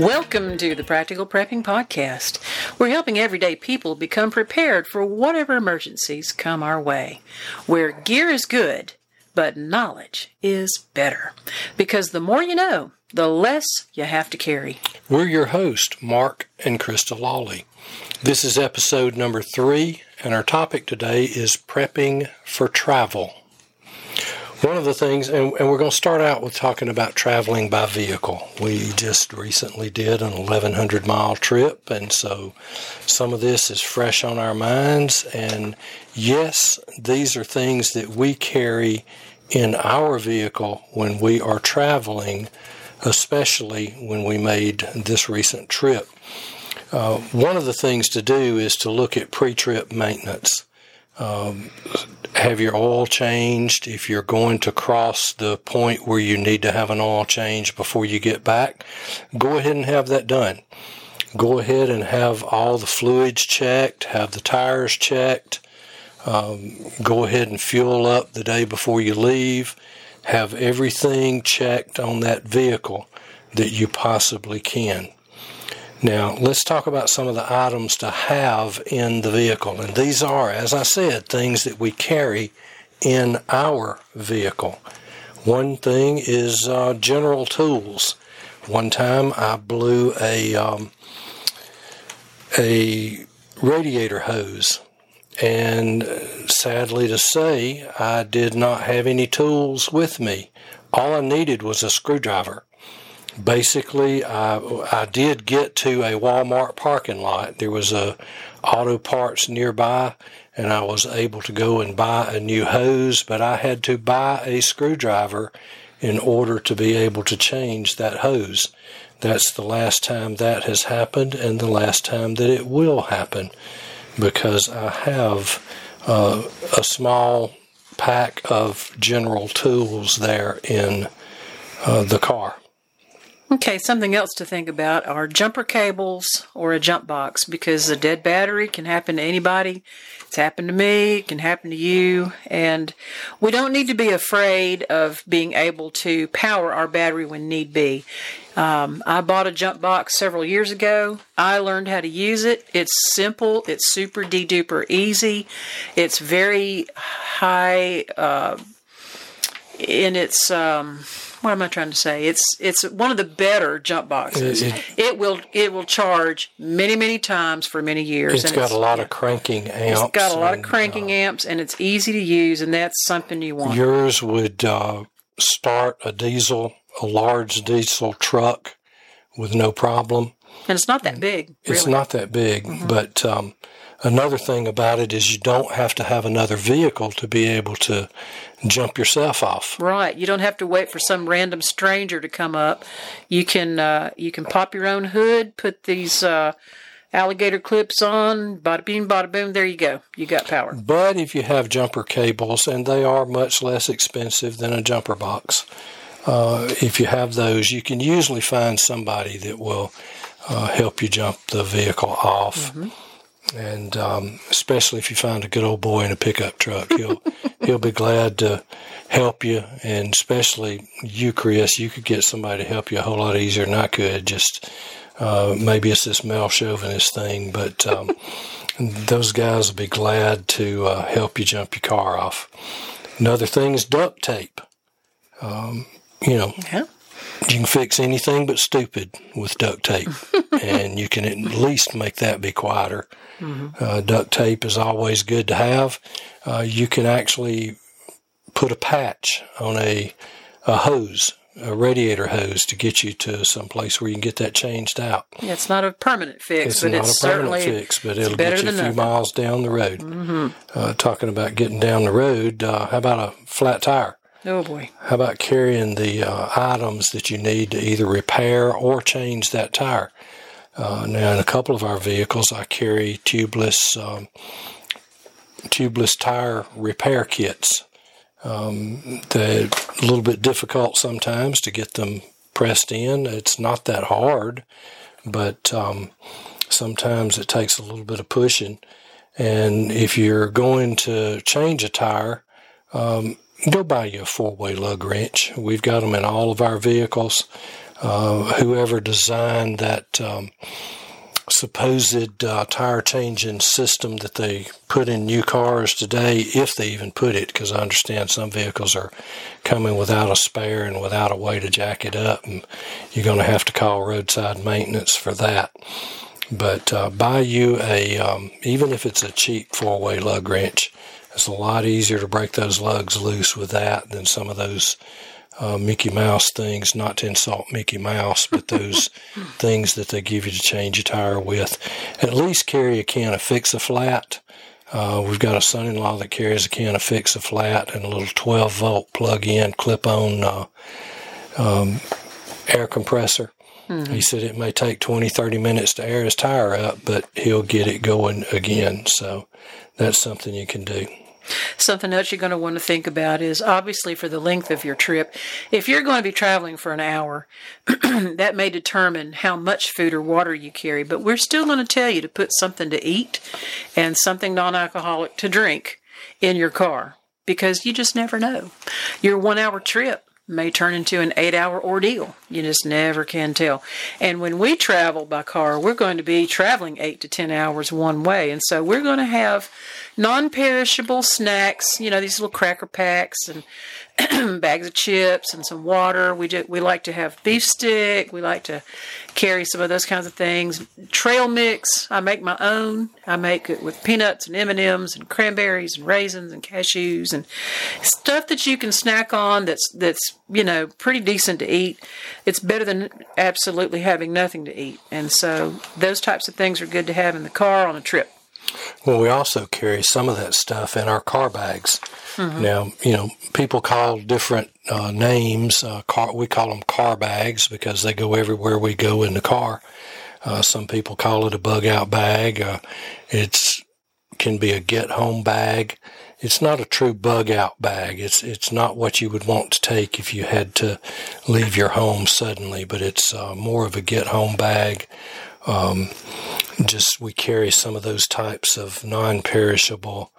Welcome to the Practical Prepping Podcast. We're helping everyday people become prepared for whatever emergencies come our way. Where gear is good, but knowledge is better. Because the more you know, the less you have to carry. We're your host, Mark and Krista Lawley. This is episode number three, and our topic today is prepping for travel. One of the things, and, and we're going to start out with talking about traveling by vehicle. We just recently did an 1100 mile trip, and so some of this is fresh on our minds. And yes, these are things that we carry in our vehicle when we are traveling, especially when we made this recent trip. Uh, one of the things to do is to look at pre trip maintenance. Um, have your oil changed. If you're going to cross the point where you need to have an oil change before you get back, go ahead and have that done. Go ahead and have all the fluids checked, have the tires checked. Um, go ahead and fuel up the day before you leave. Have everything checked on that vehicle that you possibly can. Now, let's talk about some of the items to have in the vehicle. And these are, as I said, things that we carry in our vehicle. One thing is uh, general tools. One time I blew a, um, a radiator hose. And sadly to say, I did not have any tools with me. All I needed was a screwdriver basically I, I did get to a Walmart parking lot. There was a auto parts nearby and I was able to go and buy a new hose, but I had to buy a screwdriver in order to be able to change that hose. That's the last time that has happened and the last time that it will happen because I have uh, a small pack of general tools there in uh, the car. Okay, something else to think about are jumper cables or a jump box because a dead battery can happen to anybody. It's happened to me, it can happen to you, and we don't need to be afraid of being able to power our battery when need be. Um, I bought a jump box several years ago. I learned how to use it. It's simple, it's super de duper easy, it's very high uh, in its. Um, what am I trying to say? It's it's one of the better jump boxes. It, it, it will it will charge many many times for many years. It's got it's, a lot of cranking amps. It's got a lot and, of cranking uh, amps, and it's easy to use, and that's something you want. Yours would uh, start a diesel, a large diesel truck, with no problem. And it's not that big. Really. It's not that big, mm-hmm. but um, Another thing about it is you don't have to have another vehicle to be able to jump yourself off. Right. You don't have to wait for some random stranger to come up. You can uh, you can pop your own hood, put these uh, alligator clips on, bada bing, bada boom. There you go. You got power. But if you have jumper cables, and they are much less expensive than a jumper box, uh, if you have those, you can usually find somebody that will uh, help you jump the vehicle off. Mm-hmm and um, especially if you find a good old boy in a pickup truck, he'll he'll be glad to help you. And especially you, Chris, you could get somebody to help you a whole lot easier than I could. Just uh, maybe it's this male chauvinist thing, but um, those guys will be glad to uh, help you jump your car off. Another thing is duct tape. Um, you know, yeah. You can fix anything but stupid with duct tape, and you can at least make that be quieter. Mm-hmm. Uh, duct tape is always good to have. Uh, you can actually put a patch on a, a hose, a radiator hose, to get you to some place where you can get that changed out. Yeah, it's not a permanent fix, it's but not it's a permanent certainly fix, but it'll get you a few nothing. miles down the road. Mm-hmm. Uh, talking about getting down the road, uh, how about a flat tire? Oh boy. How about carrying the uh, items that you need to either repair or change that tire? Uh, now, in a couple of our vehicles, I carry tubeless um, tubeless tire repair kits. Um, they're a little bit difficult sometimes to get them pressed in. It's not that hard, but um, sometimes it takes a little bit of pushing. And if you're going to change a tire, um, go buy you a four way lug wrench. We've got them in all of our vehicles. Uh, whoever designed that um, supposed uh, tire changing system that they put in new cars today, if they even put it, because I understand some vehicles are coming without a spare and without a way to jack it up, and you're going to have to call roadside maintenance for that. But uh, buy you a, um, even if it's a cheap four way lug wrench, it's a lot easier to break those lugs loose with that than some of those uh, Mickey Mouse things, not to insult Mickey Mouse, but those things that they give you to change your tire with. At least carry a can of Fix a Flat. Uh, we've got a son in law that carries a can of Fix a Flat and a little 12 volt plug in, clip on uh, um, air compressor. Mm-hmm. He said it may take 20, 30 minutes to air his tire up, but he'll get it going again. So that's something you can do. Something else you're going to want to think about is obviously for the length of your trip. If you're going to be traveling for an hour, that may determine how much food or water you carry, but we're still going to tell you to put something to eat and something non alcoholic to drink in your car because you just never know. Your one hour trip may turn into an eight hour ordeal. You just never can tell. And when we travel by car, we're going to be traveling eight to 10 hours one way. And so we're going to have non perishable snacks, you know, these little cracker packs and bags of chips and some water. We do, we like to have beef stick. We like to carry some of those kinds of things. Trail mix. I make my own. I make it with peanuts and M and M's and cranberries and raisins and cashews and stuff that you can snack on. That's that's you know pretty decent to eat. It's better than absolutely having nothing to eat. And so those types of things are good to have in the car on a trip. Well, we also carry some of that stuff in our car bags. Mm-hmm. Now, you know, people call different uh, names. Uh, car, we call them car bags because they go everywhere we go in the car. Uh, some people call it a bug out bag. Uh, it's can be a get home bag. It's not a true bug out bag. It's it's not what you would want to take if you had to leave your home suddenly, but it's uh, more of a get home bag. Um, just we carry some of those types of non-perishable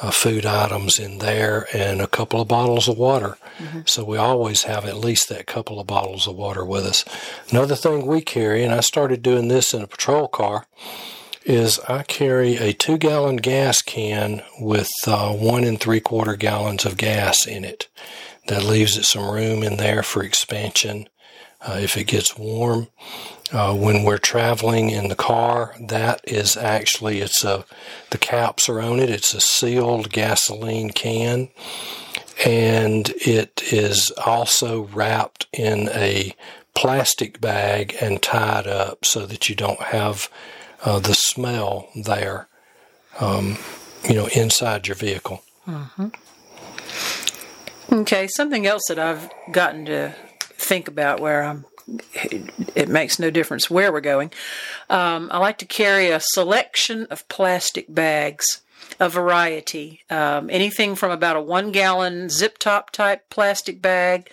uh, food items in there and a couple of bottles of water. Mm-hmm. So we always have at least that couple of bottles of water with us. Another thing we carry, and I started doing this in a patrol car, is I carry a two gallon gas can with uh, one and three quarter gallons of gas in it. That leaves it some room in there for expansion uh, if it gets warm. Uh, when we're traveling in the car, that is actually it's a the caps are on it. It's a sealed gasoline can, and it is also wrapped in a plastic bag and tied up so that you don't have uh, the smell there, um, you know, inside your vehicle. Mm-hmm. Okay, something else that I've gotten to think about where I'm it makes no difference where we're going. Um, I like to carry a selection of plastic bags, a variety, um, anything from about a one gallon zip top type plastic bag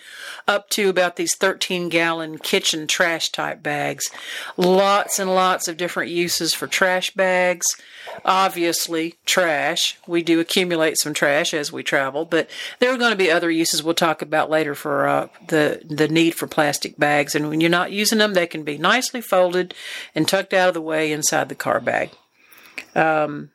up to about these 13 gallon kitchen trash type bags. Lots and lots of different uses for trash bags obviously trash. We do accumulate some trash as we travel, but there are going to be other uses we'll talk about later for uh, the the need for plastic bags. And when you're not using them, they can be nicely folded and tucked out of the way inside the car bag. Um,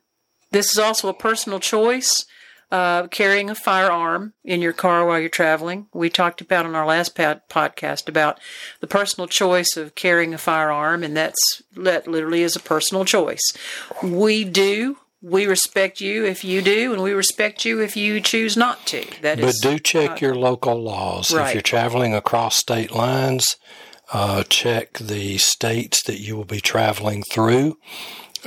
this is also a personal choice uh, carrying a firearm in your car while you're traveling. We talked about on our last pod- podcast about the personal choice of carrying a firearm, and that's that literally is a personal choice. We do. We respect you if you do, and we respect you if you choose not to. That but do check your local laws. Right. If you're traveling across state lines, uh, check the states that you will be traveling through.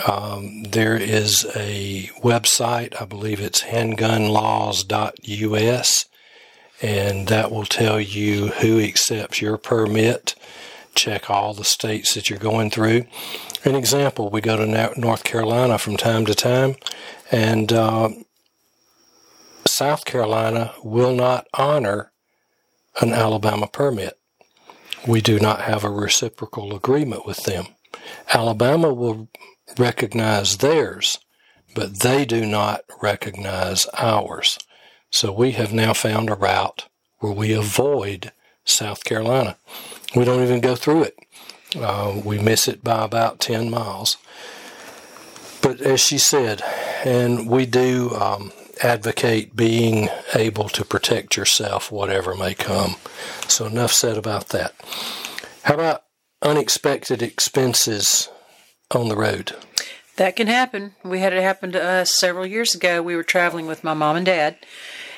Um, there is a website, I believe it's handgunlaws.us, and that will tell you who accepts your permit. Check all the states that you're going through. An example, we go to North Carolina from time to time, and uh, South Carolina will not honor an Alabama permit. We do not have a reciprocal agreement with them. Alabama will recognize theirs, but they do not recognize ours. So we have now found a route where we avoid South Carolina. We don't even go through it. Uh, we miss it by about 10 miles. But as she said, and we do um, advocate being able to protect yourself, whatever may come. So, enough said about that. How about unexpected expenses on the road? That can happen. We had it happen to us several years ago. We were traveling with my mom and dad,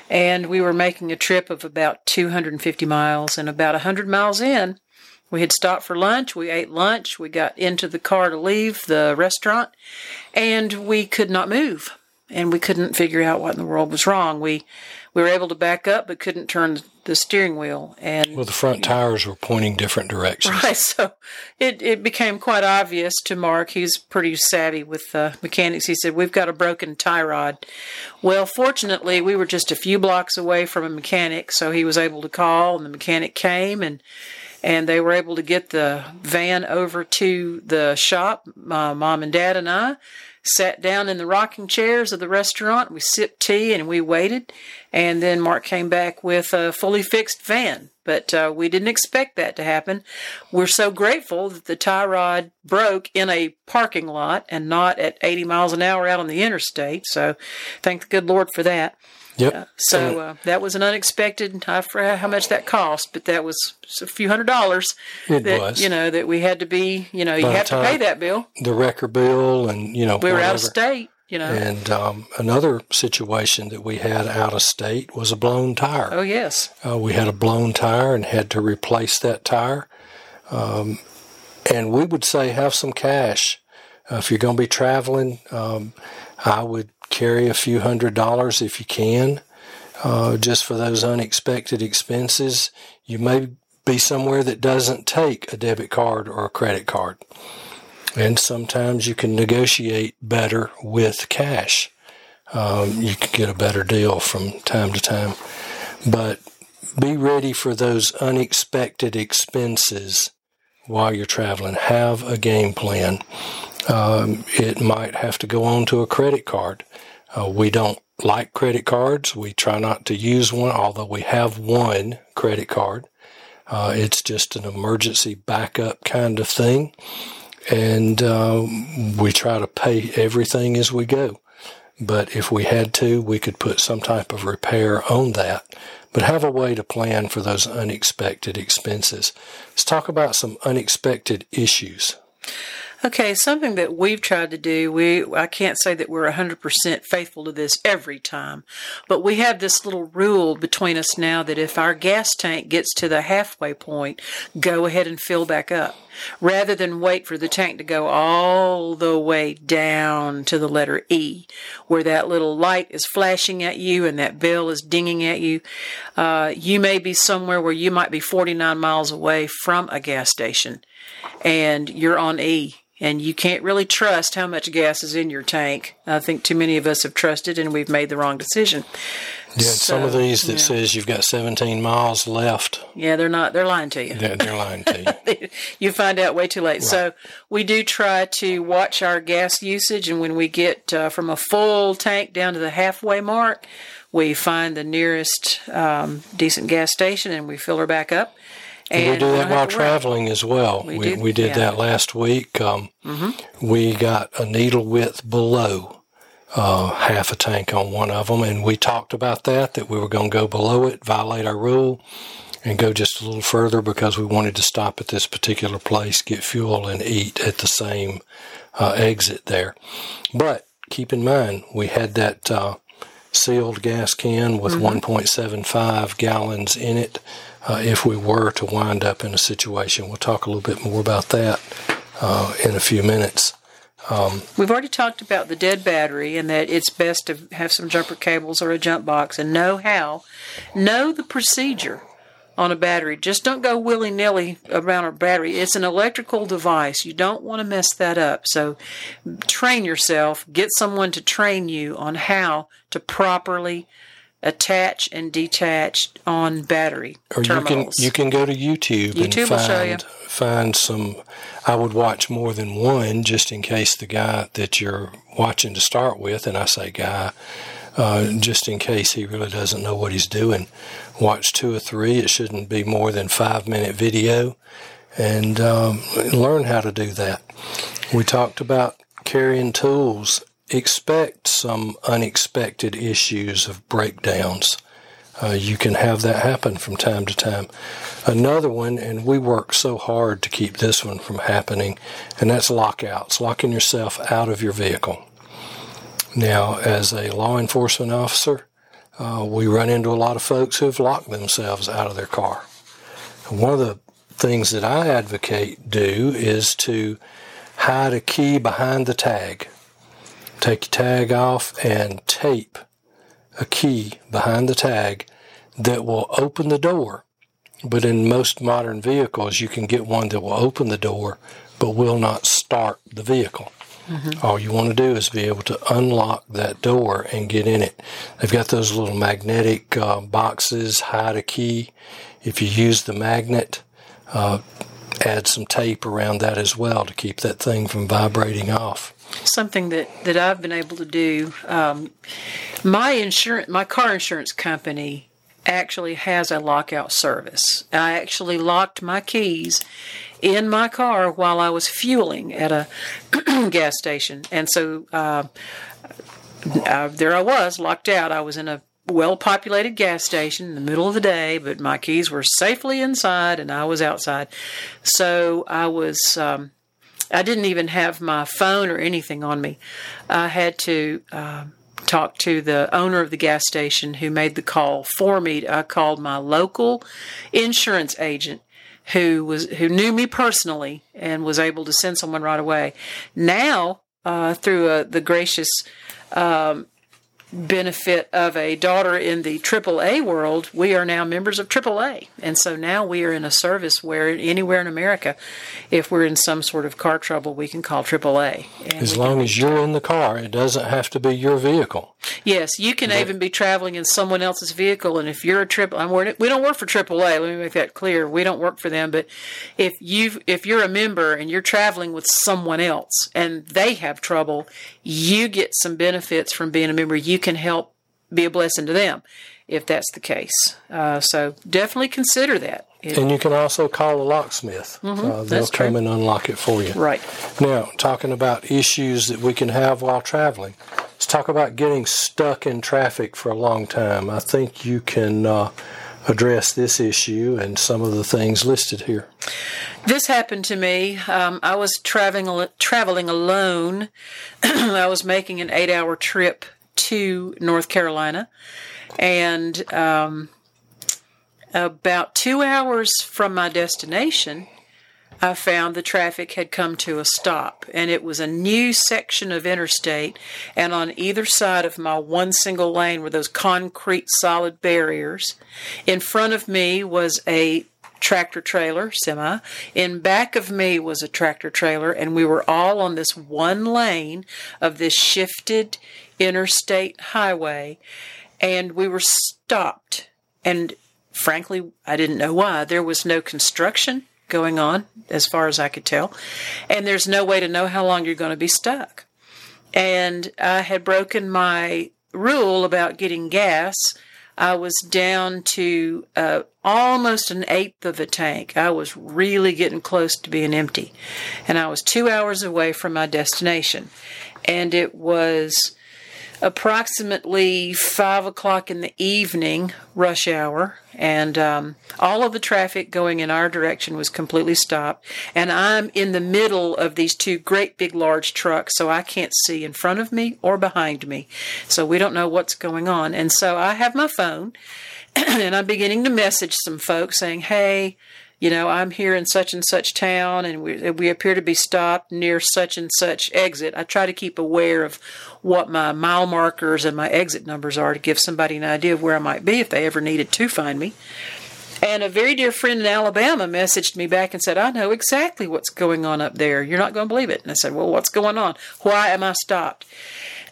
and we were making a trip of about 250 miles. And about 100 miles in, we had stopped for lunch. We ate lunch. We got into the car to leave the restaurant, and we could not move. And we couldn't figure out what in the world was wrong. We we were able to back up, but couldn't turn the steering wheel. And well, the front tires were pointing different directions. Right, so it it became quite obvious to Mark. He's pretty savvy with uh, mechanics. He said, "We've got a broken tie rod." Well, fortunately, we were just a few blocks away from a mechanic, so he was able to call, and the mechanic came and and they were able to get the van over to the shop. My mom and dad and I sat down in the rocking chairs of the restaurant. We sipped tea and we waited. And then Mark came back with a fully fixed van. But uh, we didn't expect that to happen. We're so grateful that the tie rod broke in a parking lot and not at 80 miles an hour out on the interstate. So thank the good Lord for that. Yep. Uh, so uh, that was an unexpected. I forgot how much that cost, but that was a few hundred dollars. It that, was. You know that we had to be. You know, you By the have to pay that bill. The wrecker bill, and you know, We were out of state. You know. And um, another situation that we had out of state was a blown tire. oh yes. Uh, we had a blown tire and had to replace that tire. Um, and we would say have some cash. Uh, if you're going to be traveling, um, I would carry a few hundred dollars if you can, uh, just for those unexpected expenses. You may be somewhere that doesn't take a debit card or a credit card. And sometimes you can negotiate better with cash. Um, you can get a better deal from time to time. But be ready for those unexpected expenses while you're traveling. Have a game plan. Um, it might have to go on to a credit card. Uh, we don't like credit cards. We try not to use one, although we have one credit card. Uh, it's just an emergency backup kind of thing. And uh, we try to pay everything as we go. But if we had to, we could put some type of repair on that. But have a way to plan for those unexpected expenses. Let's talk about some unexpected issues. Okay, something that we've tried to do, we I can't say that we're 100% faithful to this every time, but we have this little rule between us now that if our gas tank gets to the halfway point, go ahead and fill back up. Rather than wait for the tank to go all the way down to the letter E, where that little light is flashing at you and that bell is dinging at you, uh, you may be somewhere where you might be 49 miles away from a gas station and you're on E and you can't really trust how much gas is in your tank. I think too many of us have trusted and we've made the wrong decision. Yeah, some of these that yeah. says you've got 17 miles left, Yeah, they're not, they're lying to you. they're, they're lying to you. you find out way too late. So we do try to watch our gas usage, and when we get uh, from a full tank down to the halfway mark, we find the nearest um, decent gas station and we fill her back up. And we do that while traveling as well. We We, do- we did yeah. Mm-hmm. that last week. Um, We got a needle width below uh, half a tank on one of them, and we talked about that, that we were going to go below it, violate our rule, and go just a little further because we wanted to stop at this particular place, get fuel, and eat at the same uh, exit there. But keep in mind, we had that uh, sealed gas can with 1.75 gallons in it uh, if we were to wind up in a situation. We'll talk a little bit more about that uh, in a few minutes. We've already talked about the dead battery and that it's best to have some jumper cables or a jump box and know how, know the procedure on a battery. Just don't go willy nilly around a battery. It's an electrical device. You don't want to mess that up. So train yourself, get someone to train you on how to properly attach and detach on battery Or you can you can go to YouTube, YouTube and will show you. find find some. I would watch more than one just in case the guy that you're watching to start with, and I say guy, uh, just in case he really doesn't know what he's doing. Watch two or three. It shouldn't be more than five minute video, and um, learn how to do that. We talked about carrying tools. Expect some unexpected issues of breakdowns. Uh, you can have that happen from time to time. Another one, and we work so hard to keep this one from happening, and that's lockouts, locking yourself out of your vehicle. Now, as a law enforcement officer, uh, we run into a lot of folks who have locked themselves out of their car. And one of the things that I advocate do is to hide a key behind the tag. Take your tag off and tape a key behind the tag that will open the door. But in most modern vehicles, you can get one that will open the door but will not start the vehicle. Mm-hmm. All you want to do is be able to unlock that door and get in it. They've got those little magnetic uh, boxes, hide a key. If you use the magnet, uh, add some tape around that as well to keep that thing from vibrating off something that, that I've been able to do. Um, my insurance, my car insurance company actually has a lockout service. I actually locked my keys in my car while I was fueling at a gas station, and so uh, uh, there I was locked out. I was in a well populated gas station in the middle of the day, but my keys were safely inside and I was outside. So I was um, I didn't even have my phone or anything on me. I had to uh, talk to the owner of the gas station who made the call for me. I called my local insurance agent who was who knew me personally and was able to send someone right away. Now, uh, through uh, the gracious um, benefit of a daughter in the AAA world, we are now members of AAA. And so now we are in a service where anywhere in America, if we're in some sort of car trouble, we can call AAA. As long as you're in the car, it doesn't have to be your vehicle. Yes, you can but, even be traveling in someone else's vehicle. And if you're a triple, I'm we don't work for AAA. Let me make that clear. We don't work for them. But if you if you're a member and you're traveling with someone else and they have trouble, you get some benefits from being a member. You you can help be a blessing to them if that's the case. Uh, so definitely consider that. It, and you can also call a locksmith. Mm-hmm, uh, they'll come true. and unlock it for you. Right. Now, talking about issues that we can have while traveling, let's talk about getting stuck in traffic for a long time. I think you can uh, address this issue and some of the things listed here. This happened to me. Um, I was traveling traveling alone. I was making an eight hour trip to North Carolina, and um, about two hours from my destination, I found the traffic had come to a stop, and it was a new section of interstate. And on either side of my one single lane were those concrete solid barriers. In front of me was a tractor trailer, semi. In back of me was a tractor trailer, and we were all on this one lane of this shifted interstate highway, and we were stopped. And frankly, I didn't know why. There was no construction going on, as far as I could tell, and there's no way to know how long you're going to be stuck. And I had broken my rule about getting gas. I was down to uh, almost an eighth of a tank. I was really getting close to being empty. And I was two hours away from my destination. And it was approximately five o'clock in the evening, rush hour, and um, all of the traffic going in our direction was completely stopped. And I'm in the middle of these two great big large trucks, so I can't see in front of me or behind me. So we don't know what's going on. And so I have my phone, and I'm beginning to message some folks saying, "Hey." You know, I'm here in such and such town and we, we appear to be stopped near such and such exit. I try to keep aware of what my mile markers and my exit numbers are to give somebody an idea of where I might be if they ever needed to find me. And a very dear friend in Alabama messaged me back and said, I know exactly what's going on up there. You're not going to believe it. And I said, Well, what's going on? Why am I stopped?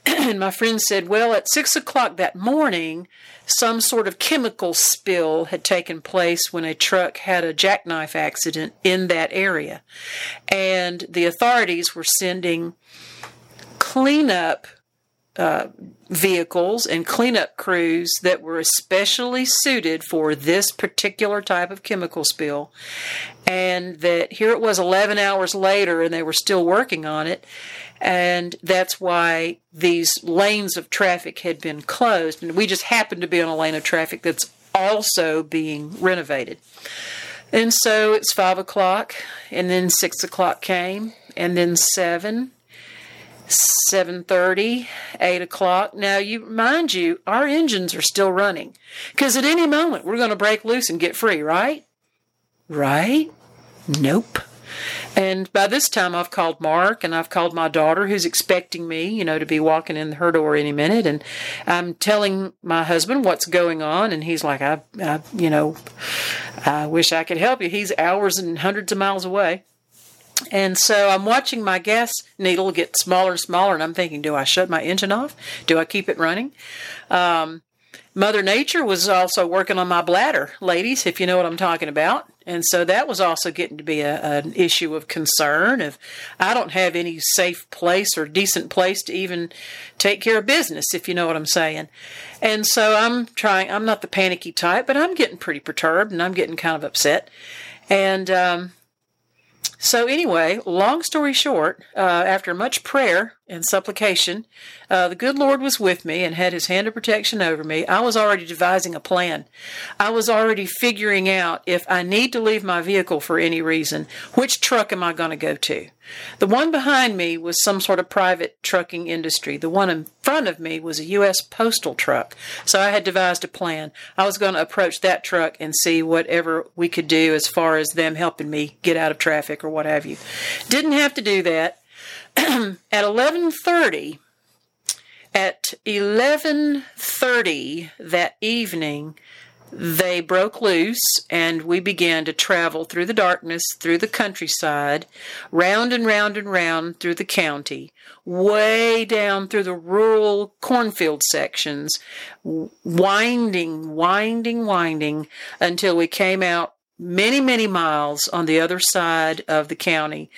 and my friend said, Well, at six o'clock that morning, some sort of chemical spill had taken place when a truck had a jackknife accident in that area. And the authorities were sending cleanup uh, vehicles and cleanup crews that were especially suited for this particular type of chemical spill. And that here it was 11 hours later and they were still working on it. And that's why these lanes of traffic had been closed. And we just happened to be on a lane of traffic that's also being renovated. And so it's five o'clock, and then six o'clock came, and then seven, 7.30 8 o'clock now you mind you our engines are still running because at any moment we're going to break loose and get free right right nope and by this time i've called mark and i've called my daughter who's expecting me you know to be walking in her door any minute and i'm telling my husband what's going on and he's like i, I you know i wish i could help you he's hours and hundreds of miles away and so I'm watching my gas needle get smaller and smaller, and I'm thinking, do I shut my engine off? Do I keep it running? Um, Mother Nature was also working on my bladder, ladies, if you know what I'm talking about. And so that was also getting to be a, an issue of concern. If I don't have any safe place or decent place to even take care of business, if you know what I'm saying. And so I'm trying, I'm not the panicky type, but I'm getting pretty perturbed and I'm getting kind of upset. And, um, so, anyway, long story short, uh, after much prayer and supplication, uh, the good Lord was with me and had his hand of protection over me. I was already devising a plan. I was already figuring out if I need to leave my vehicle for any reason, which truck am I going to go to? The one behind me was some sort of private trucking industry. The one in front of me was a U.S. postal truck. So I had devised a plan. I was going to approach that truck and see whatever we could do as far as them helping me get out of traffic or what have you. Didn't have to do that. At 11:30 at 11:30 that evening they broke loose and we began to travel through the darkness, through the countryside, round and round and round through the county, way down through the rural cornfield sections, winding, winding, winding until we came out many, many miles on the other side of the county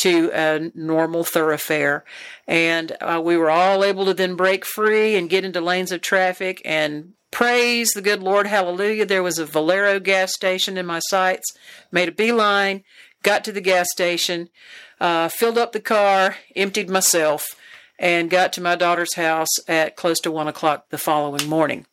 to a normal thoroughfare. And uh, we were all able to then break free and get into lanes of traffic and Praise the good Lord, hallelujah. There was a Valero gas station in my sights. Made a beeline, got to the gas station, uh, filled up the car, emptied myself, and got to my daughter's house at close to one o'clock the following morning.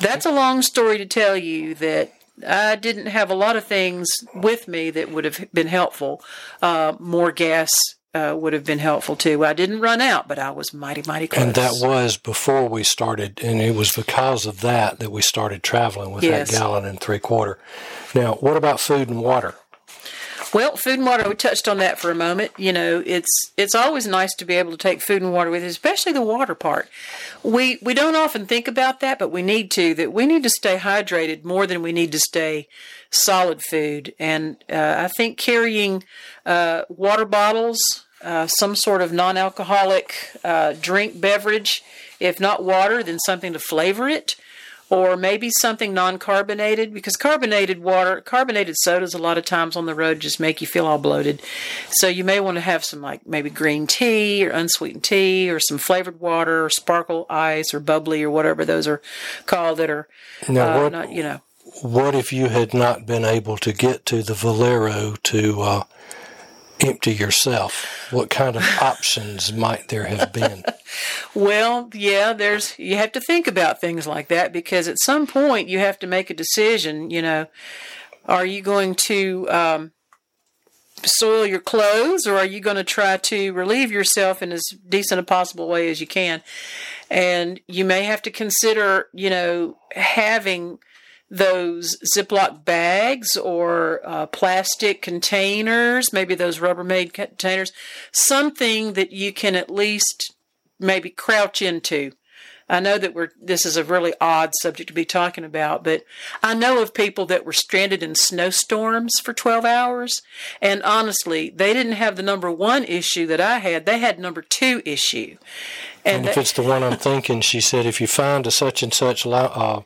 That's a long story to tell you that I didn't have a lot of things with me that would have been helpful. Uh, more gas uh, would have been helpful too. I didn't run out, but I was mighty, mighty close. And that was before we started, and it was because of that that we started traveling with yes. that gallon and three quarter. Now, what about food and water? Well, food and water. We touched on that for a moment. You know, it's it's always nice to be able to take food and water with, especially the water part. We we don't often think about that, but we need to. That we need to stay hydrated more than we need to stay solid food. And uh, I think carrying uh, water bottles, uh, some sort of non alcoholic uh, drink beverage, if not water, then something to flavor it. Or maybe something non carbonated, because carbonated water, carbonated sodas, a lot of times on the road just make you feel all bloated. So you may want to have some, like maybe green tea or unsweetened tea or some flavored water or sparkle ice or bubbly or whatever those are called that are, now, uh, not, you know what if you had not been able to get to the Valero to uh, empty yourself? What kind of options might there have been? well, yeah, there's you have to think about things like that because at some point you have to make a decision. You know, are you going to um, soil your clothes or are you going to try to relieve yourself in as decent a possible way as you can? And you may have to consider, you know, having those Ziploc bags or uh, plastic containers, maybe those Rubbermaid containers, something that you can at least maybe crouch into. I know that we're this is a really odd subject to be talking about, but I know of people that were stranded in snowstorms for 12 hours, and honestly, they didn't have the number 1 issue that I had. They had number 2 issue. And, if it's the one I'm thinking, she said, if you find a such and such uh,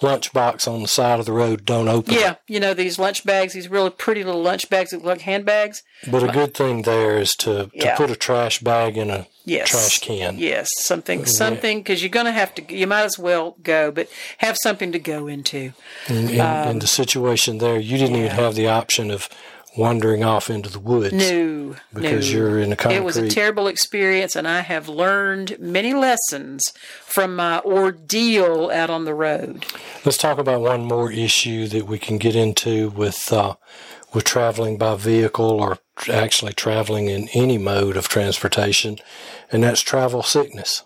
lunchbox on the side of the road, don't open yeah, it. you know these lunch bags, these really pretty little lunch bags that look like handbags. But a good thing there is to, to Yeah. put a trash bag in a Yes. trash can. Yes, something, something, because you're going to have to. You might as well go, but have something to go into. In, in, in the situation there, you didn't even Um, have the option of wandering off into the woods. No, Because no. you're in a country. It was a terrible experience, and I have learned many lessons from my ordeal out on the road. Let's talk about one more issue that we can get into with uh, with traveling by vehicle or actually traveling in any mode of transportation, and that's travel sickness,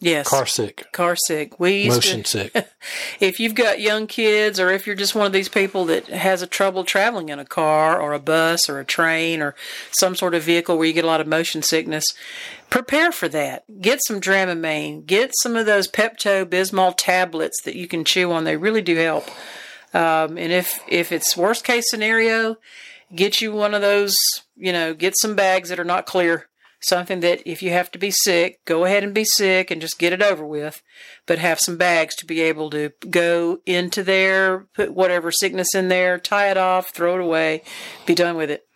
Yes, car sick, car sick. We motion to, sick. if you've got young kids, or if you're just one of these people that has a trouble traveling in a car or a bus or a train or some sort of vehicle where you get a lot of motion sickness, prepare for that. Get some Dramamine. Get some of those Pepto Bismol tablets that you can chew on. They really do help. Um, and if if it's worst case scenario, get you one of those. You know, get some bags that are not clear. Something that if you have to be sick, go ahead and be sick and just get it over with. But have some bags to be able to go into there, put whatever sickness in there, tie it off, throw it away, be done with it.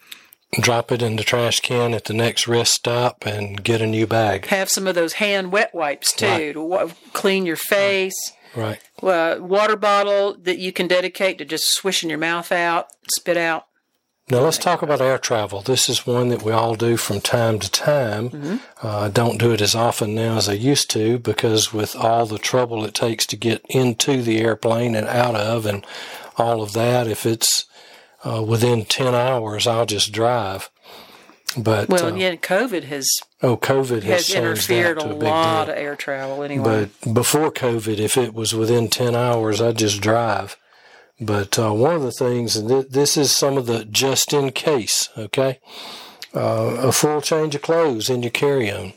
Drop it in the trash can at the next rest stop and get a new bag. Have some of those hand wet wipes too Right. to wa- clean your face. Right. Uh, water bottle that you can dedicate to just swishing your mouth out, spit out. Now let's talk about air travel. This is one that we all do from time to time. Uh, I don't do it as often now as I used to because with all the trouble it takes to get into the airplane and out of and all of that, if it's uh, within 10 hours, I'll just drive. But Well, uh, and yet COVID has oh, COVID has, has interfered a, a lot deal. of air travel anyway. But before COVID, if it was within 10 hours, I'd just drive. But uh, one of the things, and th- this is some of the just in case, okay? Uh, a full change of clothes in your carry on.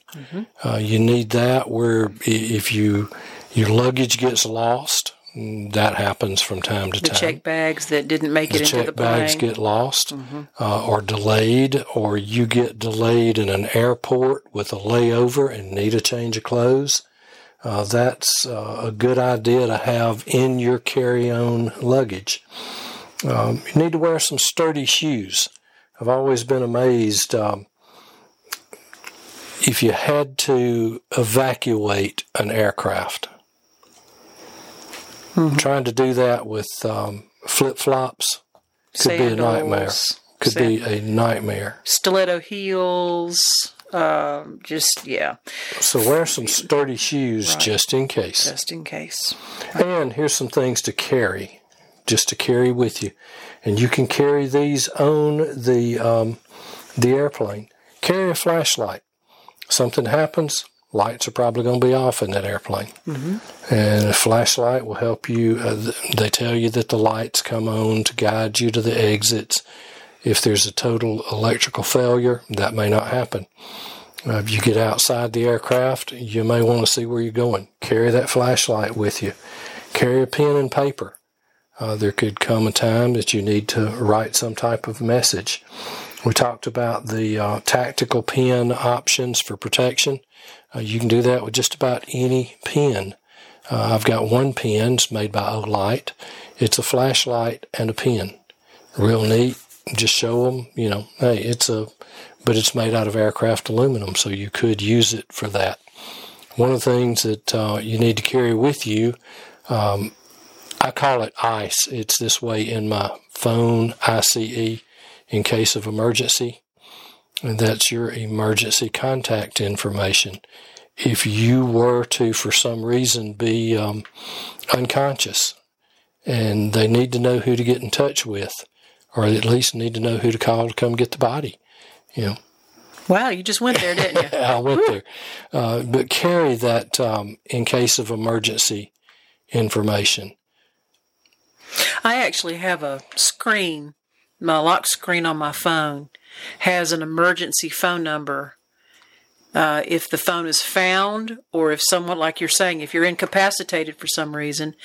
Uh, you need that where if you your luggage gets lost, that happens from time to the time check bags that didn't make it into the plane. Mm-hmm. bags get lost uh, or delayed, or you get delayed in an airport with a layover and need a change of clothes. Uh, that's uh, a good idea to have in your carry-on luggage. Um, you need to wear some sturdy shoes. I've always been amazed um, if you had to evacuate an aircraft. Trying to do that with um, flip flops could be a nightmare. Could san- be a nightmare. stiletto heels. Um, just yeah, So wear some sturdy shoes Right. just in case. just in case. And here's some things to carry, just to carry with you. And you can carry these on the um, the airplane. Carry a flashlight. Something happens, lights are probably going to be off in that airplane. And a flashlight will help you. Uh, they tell you that the lights come on to guide you to the exits. If there's a total electrical failure, that may not happen. Uh, if you get outside the aircraft, you may want to see where you're going. Carry that flashlight with you. Carry a pen and paper. Uh, there could come a time that you need to write some type of message. We talked about the uh, tactical pen options for protection. Uh, you can do that with just about any pen. Uh, I've got one pen, it's made by Olight. It's a flashlight and a pen. Real neat. Just show them, you know, hey, it's a, but it's made out of aircraft aluminum, so you could use it for that. One of the things that uh, you need to carry with you, um, I call it ICE. It's this way in my phone, ICE, in case of emergency. And that's your emergency contact information. If you were to, for some reason, be um, unconscious and they need to know who to get in touch with, or at least need to know who to call to come get the body, you know, Wow, you just went there, didn't you? I went there. Uh, but carry that um, in case of emergency information. I actually have a screen. My lock screen on my phone has an emergency phone number. Uh, if the phone is found, or if someone, like you're saying, if you're incapacitated for some reason,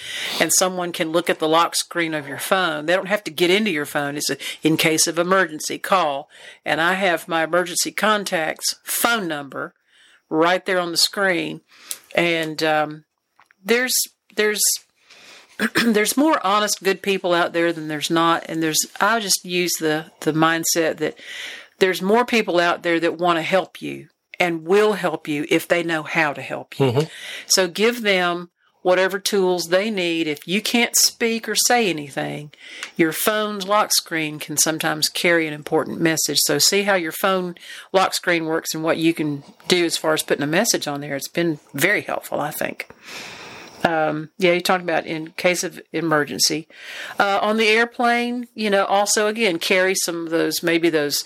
and someone can look at the lock screen of your phone, they don't have to get into your phone. It's a, in case of emergency call. And I have my emergency contacts phone number right there on the screen. And um, there's there's there's more honest, good people out there than there's not. And there's I just use the the mindset that there's more people out there that want to help you and will help you if they know how to help you. Mm-hmm. So give them whatever tools they need. If you can't speak or say anything, your phone's lock screen can sometimes carry an important message. So see how your phone lock screen works and what you can do as far as putting a message on there. It's been very helpful, I think. Um, yeah, you talked about in case of emergency. Uh, on the airplane, you know, also again, carry some of those, maybe those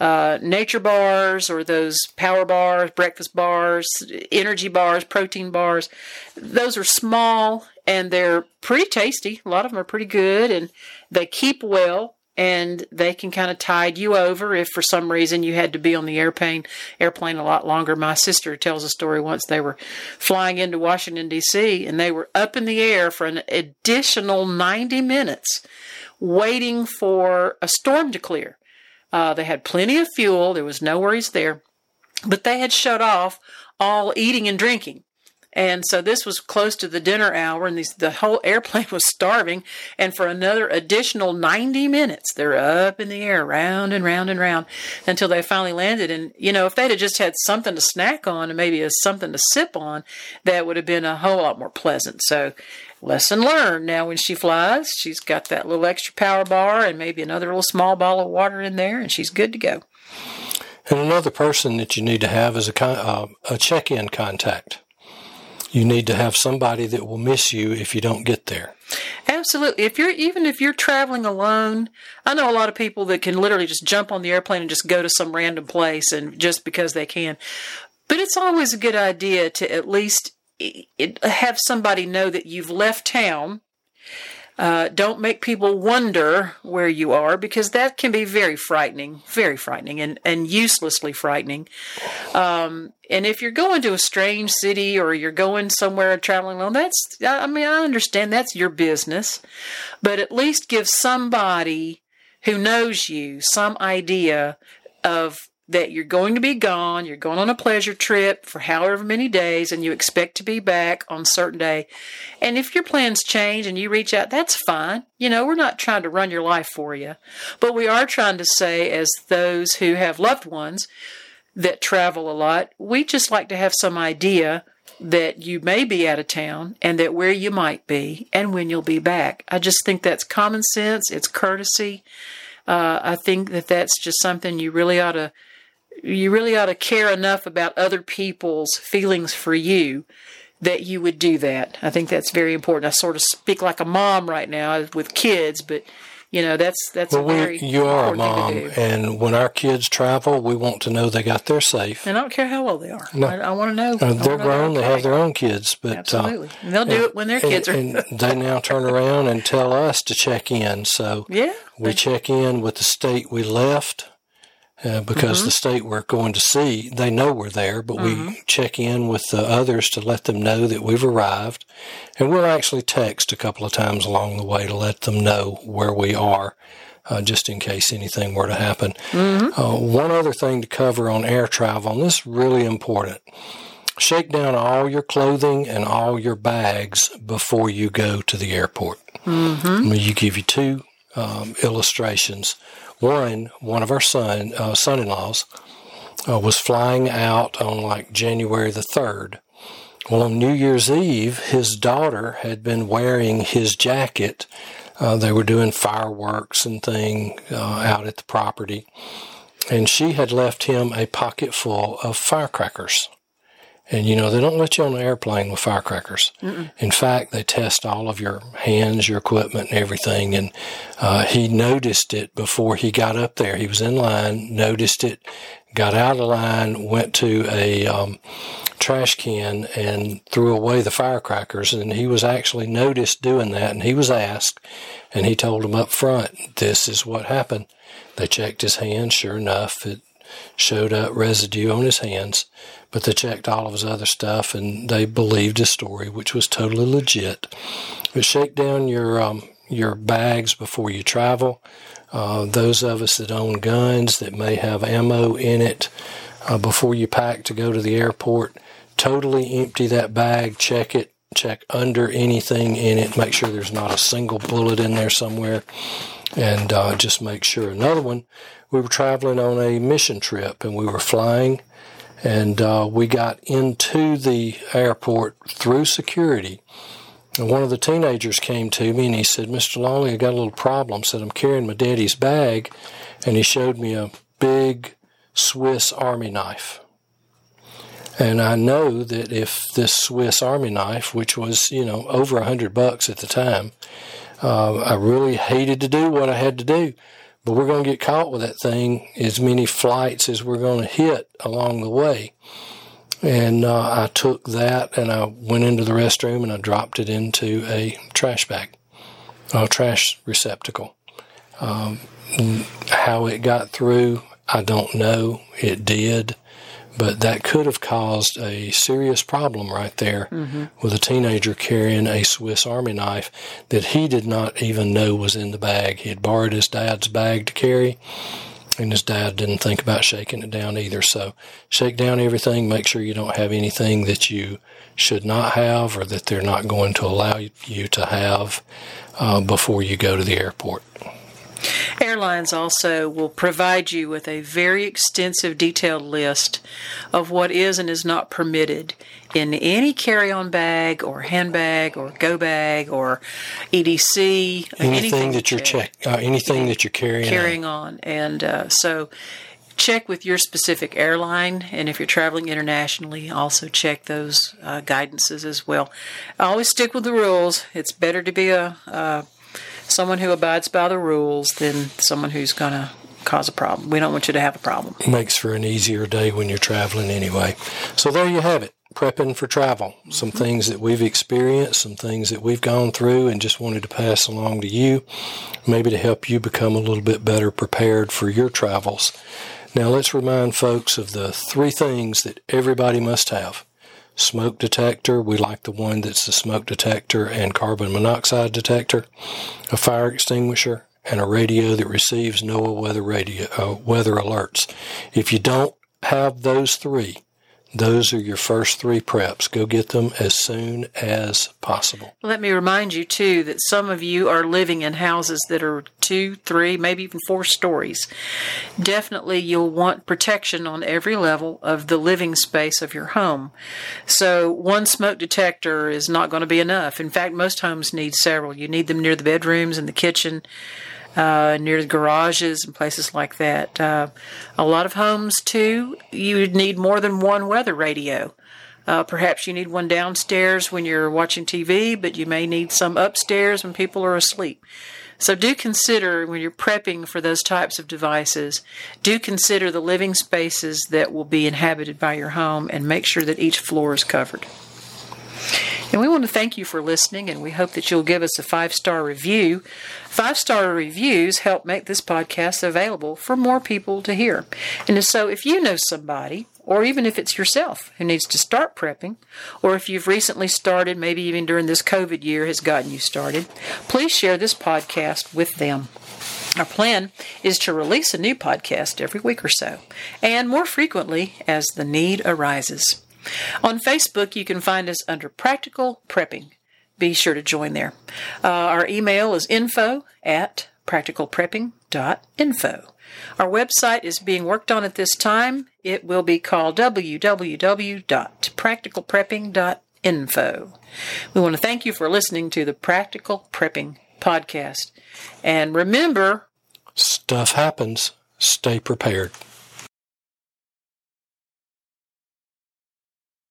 uh, nature bars or those power bars, breakfast bars, energy bars, protein bars. Those are small and they're pretty tasty. A lot of them are pretty good and they keep well and they can kind of tide you over if for some reason you had to be on the airplane airplane a lot longer. My sister tells a story once they were flying into Washington D.C. and they were up in the air for an additional 90 minutes waiting for a storm to clear. Uh, they had plenty of fuel. There was no worries there, but they had shut off all eating and drinking. And so this was close to the dinner hour, and these, the whole airplane was starving. And for another additional 90 minutes, they're up in the air, round and round and round, until they finally landed. And, you know, if they'd have just had something to snack on and maybe something to sip on, that would have been a whole lot more pleasant. So, lesson learned. Now, when she flies, she's got that little extra power bar and maybe another little small bottle of water in there, and she's good to go. And another person that you need to have is a, uh, a check in contact you need to have somebody that will miss you if you don't get there. Absolutely. If you're even if you're traveling alone, I know a lot of people that can literally just jump on the airplane and just go to some random place and just because they can. But it's always a good idea to at least have somebody know that you've left town uh, don't make people wonder where you are because that can be very frightening, very frightening, and, and uselessly frightening. Um, and if you're going to a strange city or you're going somewhere traveling alone, that's, I mean, I understand that's your business, but at least give somebody who knows you some idea of that you're going to be gone, you're going on a pleasure trip for however many days, and you expect to be back on a certain day. And if your plans change and you reach out, that's fine. You know, we're not trying to run your life for you, but we are trying to say, as those who have loved ones that travel a lot, we just like to have some idea that you may be out of town and that where you might be and when you'll be back. I just think that's common sense, it's courtesy. Uh, I think that that's just something you really ought to you really ought to care enough about other people's feelings for you that you would do that. I think that's very important. I sort of speak like a mom right now with kids, but you know that's that's well, very we, you are a mom, and when our kids travel, we want to know they got there safe. And I don't care how old they are. No. I, I want to know. Uh, they're grown; they have their own kids, but uh, absolutely, uh, and they'll do and, it when their kids and, are. and they now turn around and tell us to check in. So yeah, we check in with the state we left uh, because mm-hmm. the state we're going to see, they know we're there, but mm-hmm. we check in with the others to let them know that we've arrived. And we'll actually text a couple of times along the way to let them know where we are, uh, just in case anything were to happen. Mm-hmm. Uh, one other thing to cover on air travel, and this is really important. Shake down all your clothing and all your bags before you go to the airport. Mm-hmm. You give you two um, illustrations. One, one of our son uh, son-in-laws uh, was flying out on like January the third. Well, on New Year's Eve, his daughter had been wearing his jacket. Uh, they were doing fireworks and thing uh, out at the property, and she had left him a pocket full of firecrackers. And you know, they don't let you on the airplane with firecrackers. Mm-mm. In fact, they test all of your hands, your equipment, and everything. And uh, he noticed it before he got up there. He was in line, noticed it, got out of line, went to a um, trash can and threw away the firecrackers. And he was actually noticed doing that. And he was asked, and he told them up front, this is what happened. They checked his hands. Sure enough, it showed up residue on his hands but they checked all of his other stuff and they believed his story, which was totally legit. But shake down your um, your bags before you travel. Uh, those of us that own guns that may have ammo in it, uh, before you pack to go to the airport. Totally empty that bag, check it, check under anything in it, make sure there's not a single bullet in there somewhere, and uh, just make sure. Another one, we were traveling on a mission trip and we were flying, and uh, we got into the airport through security. And one of the teenagers came to me and he said, Mr. Lawley, I got a little problem. said, I'm carrying my daddy's bag. And he showed me a big Swiss Army knife. And I know that if this Swiss Army knife, which was, you know, over a hundred bucks at the time, uh, I really hated to do what I had to do. But we're going to get caught with that thing as many flights as we're going to hit along the way. And uh, I took that and I went into the restroom and I dropped it into a trash bag, a trash receptacle. Um, how it got through, I don't know. It did. But that could have caused a serious problem right there mm-hmm. with a teenager carrying a Swiss Army knife that he did not even know was in the bag. He had borrowed his dad's bag to carry, and his dad didn't think about shaking it down either. So shake down everything, make sure you don't have anything that you should not have or that they're not going to allow you to have uh, before you go to the airport. Airlines also will provide you with a very extensive detailed list of what is and is not permitted in any carry-on bag or handbag or go bag or EDC. Anything, anything that you're check, uh, anything that you're carrying carrying on, on. and uh, so check with your specific airline and if you're traveling internationally also check those uh, guidances as well always stick with the rules it's better to be a, a someone who abides by the rules than someone who's going to cause a problem. We don't want you to have a problem. Makes for an easier day when you're traveling anyway. So there you have it. Prepping for travel. Some mm-hmm. things that we've experienced, some things that we've gone through, and just wanted to pass along to you, maybe to help you become a little bit better prepared for your travels. Now, let's remind folks of the three things that everybody must have smoke detector. We like the one that's the smoke detector and carbon monoxide detector, a fire extinguisher, and a radio that receives NOAA weather radio uh, weather alerts. If you don't have those three, those are your first three preps. Go get them as soon as possible. Let me remind you, too, that some of you are living in houses that are two, three, maybe even four stories. Definitely, you'll want protection on every level of the living space of your home. So, one smoke detector is not going to be enough. In fact, most homes need several. You need them near the bedrooms and the kitchen uh, near the garages and places like that. Uh, a lot of homes, too, you need more than one weather radio. Uh, perhaps you need one downstairs when you're watching TV, but you may need some upstairs when people are asleep. So do consider when you're prepping for those types of devices, do consider the living spaces that will be inhabited by your home and make sure that each floor is covered. And we want to thank you for listening, and we hope that you'll give us a five star review. Five star reviews help make this podcast available for more people to hear. And so, if you know somebody, or even if it's yourself who needs to start prepping, or if you've recently started, maybe even during this COVID year has gotten you started, please share this podcast with them. Our plan is to release a new podcast every week or so, and more frequently as the need arises. On Facebook, you can find us under Practical Prepping. Be sure to join there. Uh, our email is info at practicalprepping.info. Our website is being worked on at this time. It will be called www.practicalprepping.info. We want to thank you for listening to the Practical Prepping Podcast. And remember, stuff happens. Stay prepared.